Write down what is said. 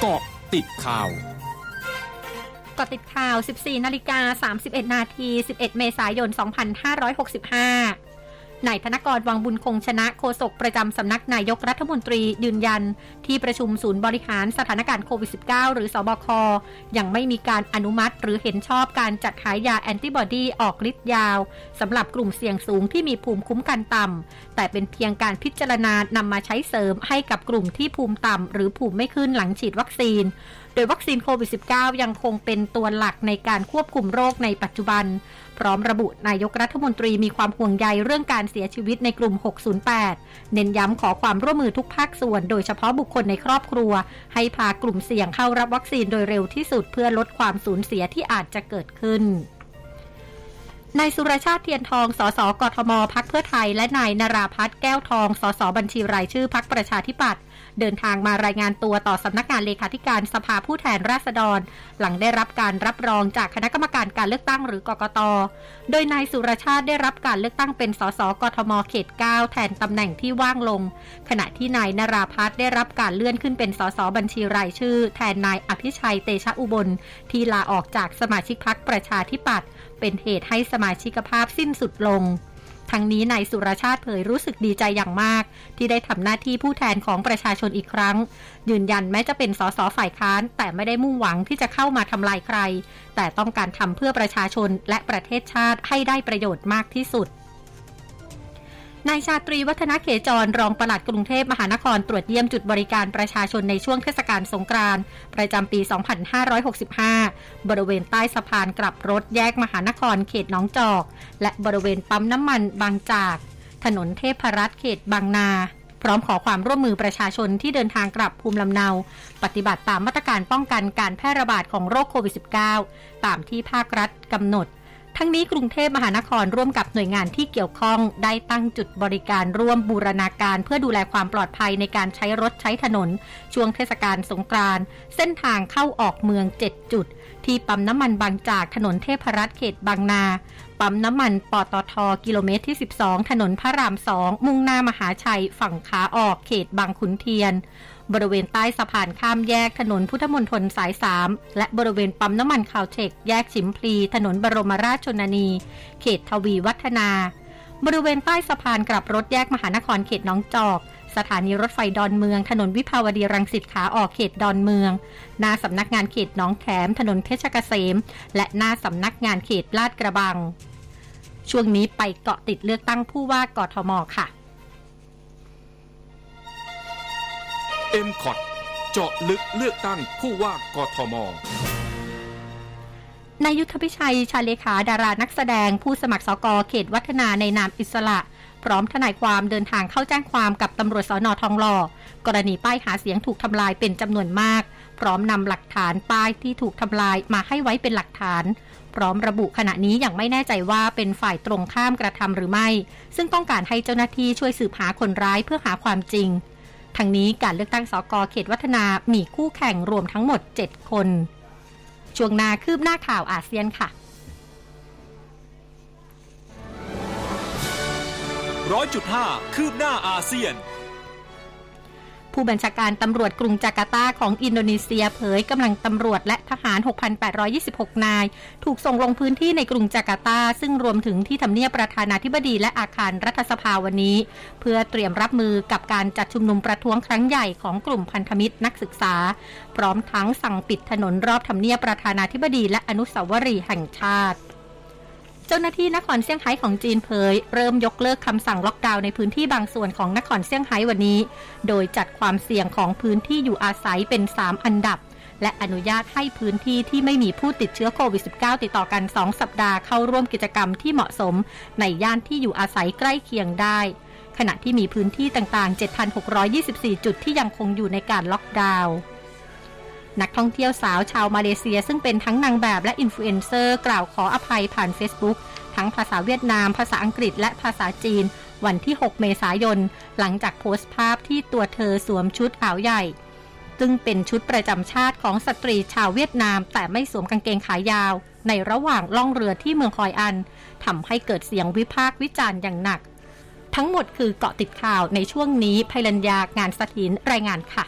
เกาะติดข่าวกาะติดข่าว 14 นาฬิกา 31 นาที 11 เมษายน 2565 นายธนกรวังบุญคงชนะโฆษกประจำสำนักนายกรัฐมนตรียืนยัน ที่ประชุมศูนย์บริหารสถานการณ์โควิด -19 หรือสอบค ยังไม่มีการอนุมัติหรือเห็นชอบการจัดขายยาแอนติบอดีออกฤทธิ์ยาวสำหรับกลุ่มเสี่ยงสูงที่มีภูมิคุ้มกันต่ำแต่เป็นเพียงการพิจารณานำมาใช้เสริมให้กับกลุ่มที่ภูมิต่ำหรือภูมิไม่ขึ้นหลังฉีดวัคซีนโดยวัคซีนโควิด -19 ยังคงเป็นตัวหลักในการควบคุมโรคในปัจจุบัน พร้อมระบุนายกรัฐมนตรีมีความห่วงใยเรื่องการเสียชีวิตในกลุ่ม 608 เน้นย้ำขอความร่วมมือทุกภาคส่วน โดยเฉพาะบุคคลในครอบครัว ให้พากลุ่มเสี่ยงเข้ารับวัคซีนโดยเร็วที่สุดเพื่อลดความสูญเสียที่อาจจะเกิดขึ้น นายสุรชาติเทียนทอง สสกทม พักเพื่อไทย และนายนาราพัฒน์แก้วทอง สสบัญชีรายชื่อพักประชาธิปัตย์เดินทางมารายงานตัวต่อสำนักงานเลขาธิการสภาผู้แทนราษฎร หลังได้รับการรับรองจากคณะกรรมการการเลือกตั้งหรือกกต โดยนายสุรชาติได้รับการเลือกตั้งเป็นสสกทมเขต 9 แทนตำแหน่งที่ว่างลง ขณะที่นายนาราพัฒน์ได้รับการเลื่อนขึ้นเป็นสสบัญชีรายชื่อ แทนนายอภิชัยเตชะอุบลที่ลาออกจากสมาชิกพักประชาธิปัตย์ เป็นเหตุให้สมาชิกภาพสิ้นสุดลง ทั้งนี้นายสุรชาติเผยรู้สึกดีใจอย่างมาก ที่ได้ทำหน้าที่ผู้แทนของประชาชนอีกครั้ง ยืนยันแม้จะเป็นสสฝ่ายค้าน แต่ไม่ได้มุ่งหวังที่จะเข้ามาทำลายใคร แต่ต้องการทำเพื่อประชาชนและประเทศชาติให้ได้ประโยชน์มากที่สุด นายชาตรีวัฒนเขจรรองปลัดกรุงเทพมหานครตรวจเยี่ยมจุดบริการประชาชนในช่วงเทศกาลสงกรานต์ประจำปี 2565 บริเวณใต้สะพานกลับรถแยกมหานครเขตน้องจอก และบริเวณปั๊มน้ำมันบางจาก ถนนเทพรัตน์เขตบางนาพร้อมขอความร่วมมือประชาชนที่เดินทางกลับภูมิลำเนา ปฏิบัติตามมาตรการป้องกันการแพร่ระบาดของโรคโควิด -19 ตามที่ภาครัฐกำหนด ทั้งนี้กรุงเทพมหานครร่วมกับหน่วยงานที่เกี่ยวข้อง ได้ตั้งจุดบริการร่วมบูรณาการ เพื่อดูแลความปลอดภัยในการใช้รถใช้ถนน ช่วงเทศกาลสงกรานต์เส้นทางเข้าออกเมือง 7 จุด ที่ปั๊มน้ำมันบางจากถนนเทพรัตน์เขตบางนา ปั๊มน้ำมันปตทกิโลเมตรที่ 12 ถนนพระรามสองมุ่งหน้ามหาชัยฝั่งขาออกเขตบางขุนเทียน บริเวณใต้สะพานข้ามแยกถนนพุทธมณฑลสาย 3 และบริเวณปั๊มน้ำมันคาวเทคแยกชิมพลี ถนนบรมราชชนนี เขตทวีวัฒนา บริเวณใต้สะพานกลับรถแยกมหานครเขตน้องจอก สถานีรถไฟดอนเมือง ถนนวิภาวดีรังสิตขาออกเขตดอนเมือง หน้าสำนักงานเขตน้องแถมถนนเพชรเกษม และหน้าสำนักงานเขตลาดกระบัง ช่วงนี้ไปเกาะติดเลือกตั้งผู้ว่ากทมค่ะ m c o t เจาะลึกเลือกตั้งผู้ว่ากทม นายยุทธพิชัย ชาเลขาดารานักแสดงผู้สมัครสกเขตวัฒนาในนามอิสระ พร้อมทนายความเดินทางเข้าแจ้งความกับตำรวจสอนอทองหล่อ กรณีป้ายหาเสียงถูกทำลายเป็นจำนวนมาก พร้อมนำหลักฐานป้ายที่ถูกทำลายมาให้ไว้เป็นหลักฐาน พร้อมระบุขณะนี้ยังไม่แน่ใจว่าเป็นฝ่ายตรงข้ามกระทำหรือไม่ ซึ่งต้องการให้เจ้าหน้าที่ช่วยสืบหาคนร้ายเพื่อหาความจริง ทั้งนี้การเลือกตั้งสกเขตวัฒนามีคู่แข่งรวมทั้งหมด 7 คน ช่วงนาคืบหน้าข่าวอาเซียนค่ะร้อยจุดห้าคืบหน้าอาเซียน ผู้บัญชาการตำรวจกรุงจาการ์ตาของอินโดนีเซียเผยกำลังตำรวจและทหาร 6,826 นาย ถูกส่งลงพื้นที่ในกรุงจาการ์ตา ซึ่งรวมถึงที่ทำเนียบประธานาธิบดีและอาคารรัฐสภาวันนี้ เพื่อเตรียมรับมือกับการจัดชุมนุมประท้วงครั้งใหญ่ของกลุ่มพันธมิตรนักศึกษา พร้อมทั้งสั่งปิดถนนรอบทำเนียบประธานาธิบดีและอนุสาวรีย์แห่งชาติ เจ้าหน้าที่นครเซี่ยงไฮ้ของจีนเผย เริ่มยกเลิกคำสั่งล็อกดาวน์ในพื้นที่บางส่วนของนครเซี่ยงไฮ้วันนี้ โดยจัดความเสี่ยงของพื้นที่อยู่อาศัยเป็น 3 อันดับ และอนุญาตให้พื้นที่ที่ไม่มีผู้ติดเชื้อโควิด -19 ติดต่อกัน 2 สัปดาห์เข้าร่วมกิจกรรมที่เหมาะสม ในย่านที่อยู่อาศัยใกล้เคียงได้ ขณะที่มีพื้นที่ต่างๆ 7,624 จุดที่ยังคงอยู่ในการล็อกดาวน์ นักท่องเที่ยวสาวชาวมาเลเซีย ซึ่งเป็นทั้งนางแบบและอินฟลูเอนเซอร์กล่าวขออภัยผ่าน Facebook ทั้งภาษาเวียดนาม ภาษาอังกฤษ และภาษาจีน วันที่ 6 เมษายน หลังจากโพสต์ภาพที่ตัวเธอสวมชุดขาวใหญ่ ซึ่งเป็นชุดประจำชาติของสตรีชาวเวียดนาม แต่ไม่สวมกางเกงขายาว ในระหว่างล่องเรือที่เมืองคอยอันทำให้เกิดเสียงวิพากษ์วิจารณ์อย่างหนัก ทั้งหมดคือเกาะติดข่าวในช่วงนี้ภัยรัญญางานสถินรายงานค่ะ